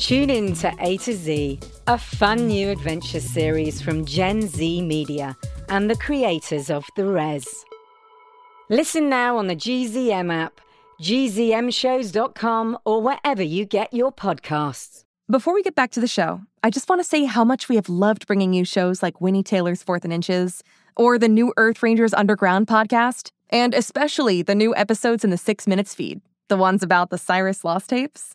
Tune in to A to Z, a fun new adventure series from Gen Z Media and the creators of The Res. Listen now on the GZM app, gzmshows.com, or wherever you get your podcasts. Before we get back to the show, I just want to say how much we have loved bringing you shows like Winnie Taylor's Fourth and Inches, or the new Earth Rangers Underground podcast, and especially the new episodes in the Six Minutes feed, the ones about the Cyrus Lost tapes.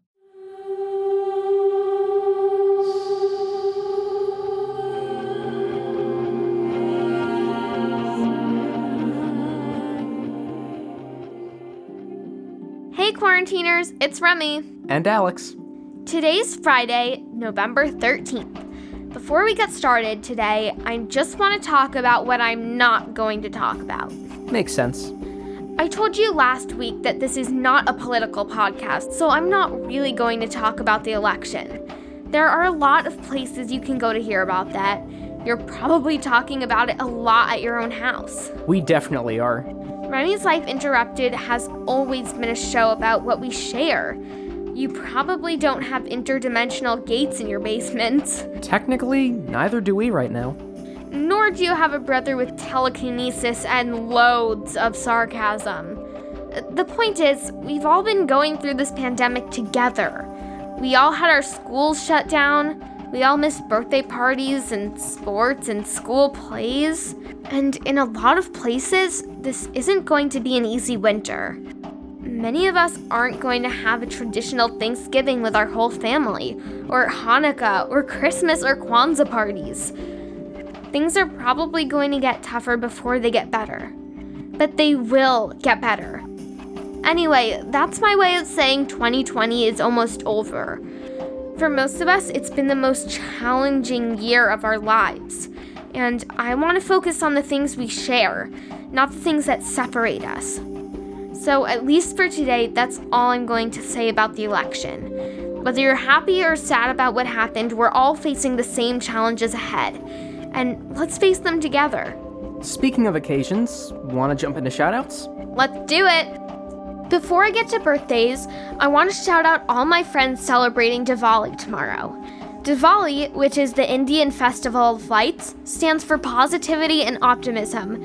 Quarantiners, it's Remy. And Alex. Today's Friday, November 13th. Before we get started today, I just want to talk about what I'm not going to talk about. Makes sense. I told you last week that this is not a political podcast, so I'm not really going to talk about the election. There are a lot of places you can go to hear about that. You're probably talking about it a lot at your own house. We definitely are. Remy's Life Interrupted has always been a show about what we share. You probably don't have interdimensional gates in your basement, Technically, neither do we right now. nor do you have a brother with telekinesis and loads of sarcasm. The point is, we've all been going through this pandemic together. We all had our schools shut down. We all missed birthday parties and sports and school plays. And in a lot of places, this isn't going to be an easy winter. Many of us aren't going to have a traditional Thanksgiving with our whole family, or Hanukkah, or Christmas, or Kwanzaa parties. Things are probably going to get tougher before they get better. But they will get better. Anyway, that's my way of saying 2020 is almost over. For most of us, it's been the most challenging year of our lives. And I want to focus on the things we share, not the things that separate us. So, at least for today, that's all I'm going to say about the election. Whether you're happy or sad about what happened, we're all facing the same challenges ahead. And let's face them together. Speaking of occasions, want to jump into shoutouts? Let's do it! Before I get to birthdays, I want to shout out all my friends celebrating Diwali tomorrow. Diwali, which is the Indian Festival of Lights, stands for positivity and optimism,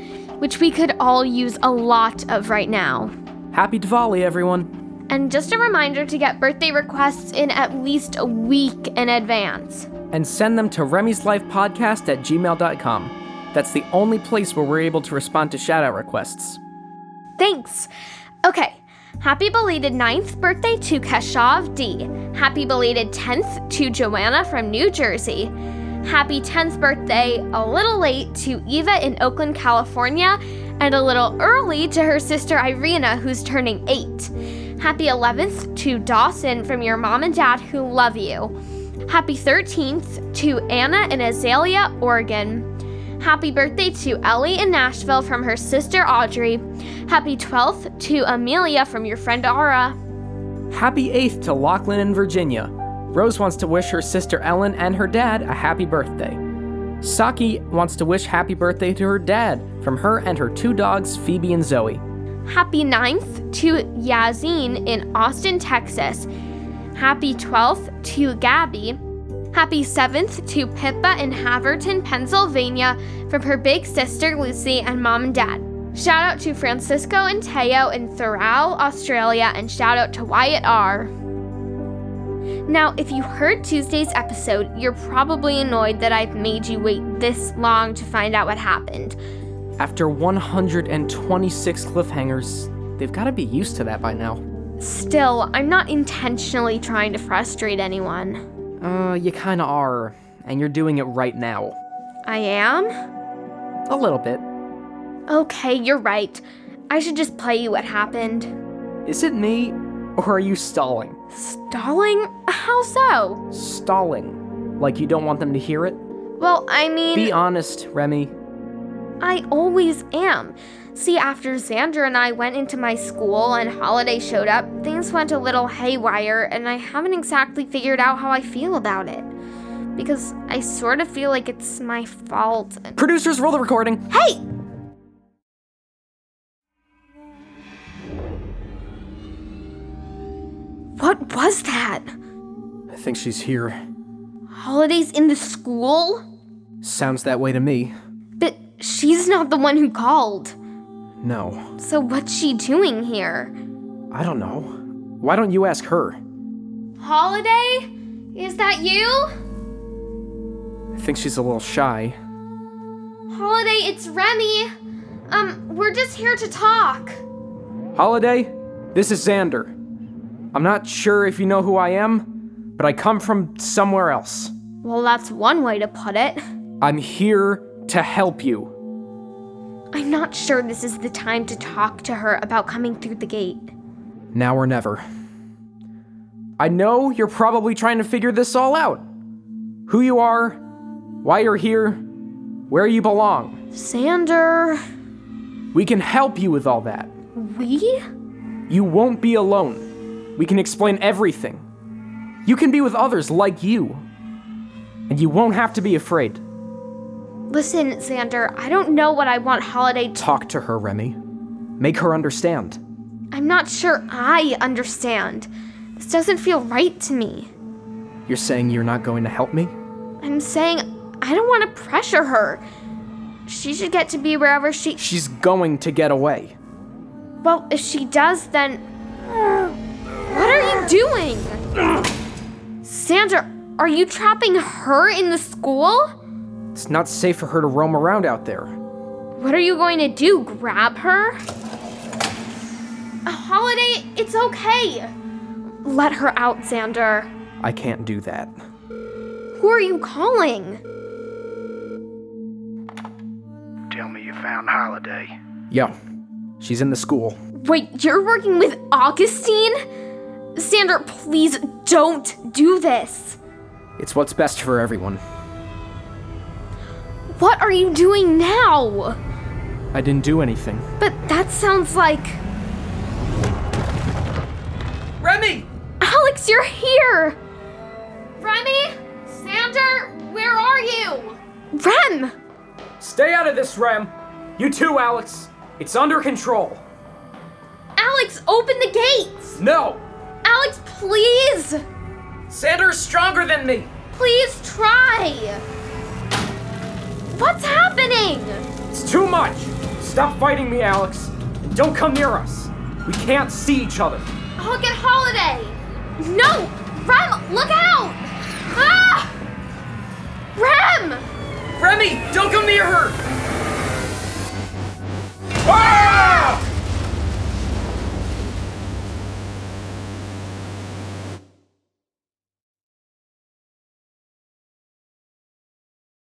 which we could all use a lot of right now. Happy Diwali, everyone. And just a reminder to get birthday requests in at least a week in advance. And send them to Remy's Life Podcast at gmail.com. That's the only place where we're able to respond to shoutout requests. Thanks. Okay. Happy belated 9th birthday to Keshav D. Happy belated 10th to Joanna from New Jersey. Happy 10th birthday, a little late, to Eva in Oakland, California, and a little early to her sister Irina, who's turning 8. Happy 11th to Dawson from your mom and dad who love you. Happy 13th to Anna in Azalea, Oregon. Happy birthday to Ellie in Nashville from her sister Audrey. Happy 12th to Amelia from your friend Ara. Happy 8th to Lachlan in Virginia. Rose wants to wish her sister Ellen and her dad a happy birthday. Saki wants to wish happy birthday to her dad from her and her two dogs, Phoebe and Zoe. Happy 9th to Yazin in Austin, Texas. Happy 12th to Gabby. Happy 7th to Pippa in Havertown, Pennsylvania from her big sister Lucy and mom and dad. Shout out to Francisco and Teo in Thirroul, Australia, and shout out to Wyatt R. Now, if you heard Tuesday's episode, you're probably annoyed that I've made you wait this long to find out what happened. After 126 cliffhangers, they've got to be used to that by now. Still, I'm not intentionally trying to frustrate anyone. Uh, you kinda are, and you're doing it right now. I am? A little bit. Okay, you're right. I should just play you what happened. Is it me, or are you stalling? Stalling? How so? Stalling. Like you don't want them to hear it? Well, I mean, Be honest, Remy. I always am. See, after Xander and I went into my school and Holiday showed up, things went a little haywire, and I haven't exactly figured out how I feel about it. Because I sort of feel like it's my fault. Producers, roll the recording. Hey! What was that? I think she's here. Holidays in the school? Sounds that way to me. But she's not the one who called. No, So what's she doing here? I don't know. Why don't you ask her? Holiday? Is that you? I think she's a little shy. Holiday, it's Remy. Um, we're just here to talk. Holiday, this is Xander. I'm not sure if you know who I am, but I come from somewhere else. Well, that's one way to put it. I'm here to help you. I'm not sure this is the time to talk to her about coming through the gate. Now or never. I know you're probably trying to figure this all out. Who you are, why you're here, where you belong. Xander. We can help you with all that. We? You won't be alone. We can explain everything. You can be with others like you. And you won't have to be afraid. Listen, Xander, I don't know what I want Holiday to. Talk to her, Remy. Make her understand. I'm not sure I understand. This doesn't feel right to me. You're saying you're not going to help me? I'm saying I don't want to pressure her. She should get to be wherever she. She's going to get away. Well, if she does, then. What are you doing? Xander, are you trapping her in the school? It's not safe for her to roam around out there. What are you going to do? Grab her? Holiday, it's okay. Let her out, Xander. I can't do that. Who are you calling? Tell me you found Holiday. Yeah, she's in the school. Wait, you're working with Augustine? Xander, please don't do this. It's what's best for everyone. What are you doing now? I didn't do anything. But that sounds like. Remy! Alex, you're here! Remy? Xander, where are you? Rem! Stay out of this, Rem! You too, Alex! It's under control! Alex, open the gates! No! Alex, please! Xander's stronger than me! Please try! What's happening? It's too much! Stop fighting me, Alex! And don't come near us! We can't see each other! I'll get Holiday! No! Rem, look out! Ah! Rem! Remy, don't come near her! Ah!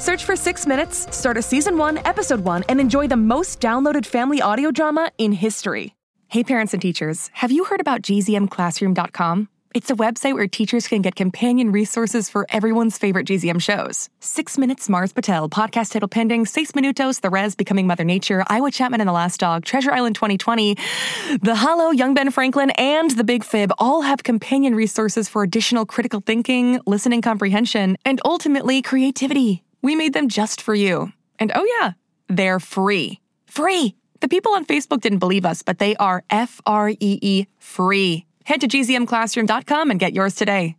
Search for Six Minutes, start a season one, episode one, and enjoy the most downloaded family audio drama in history. Hey, parents and teachers, have you heard about gzmclassroom.com? It's a website where teachers can get companion resources for everyone's favorite GZM shows. Six Minutes, Mars Patel, podcast title pending, Seis Minutos, The Res, Becoming Mother Nature, Iowa Chapman and the Last Dog, Treasure Island 2020, The Hollow, Young Ben Franklin, and The Big Fib all have companion resources for additional critical thinking, listening comprehension, and ultimately creativity. We made them just for you. And oh, yeah, they're free. Free! The people on Facebook didn't believe us, but they are F R E E free. Head to gzmclassroom.com and get yours today.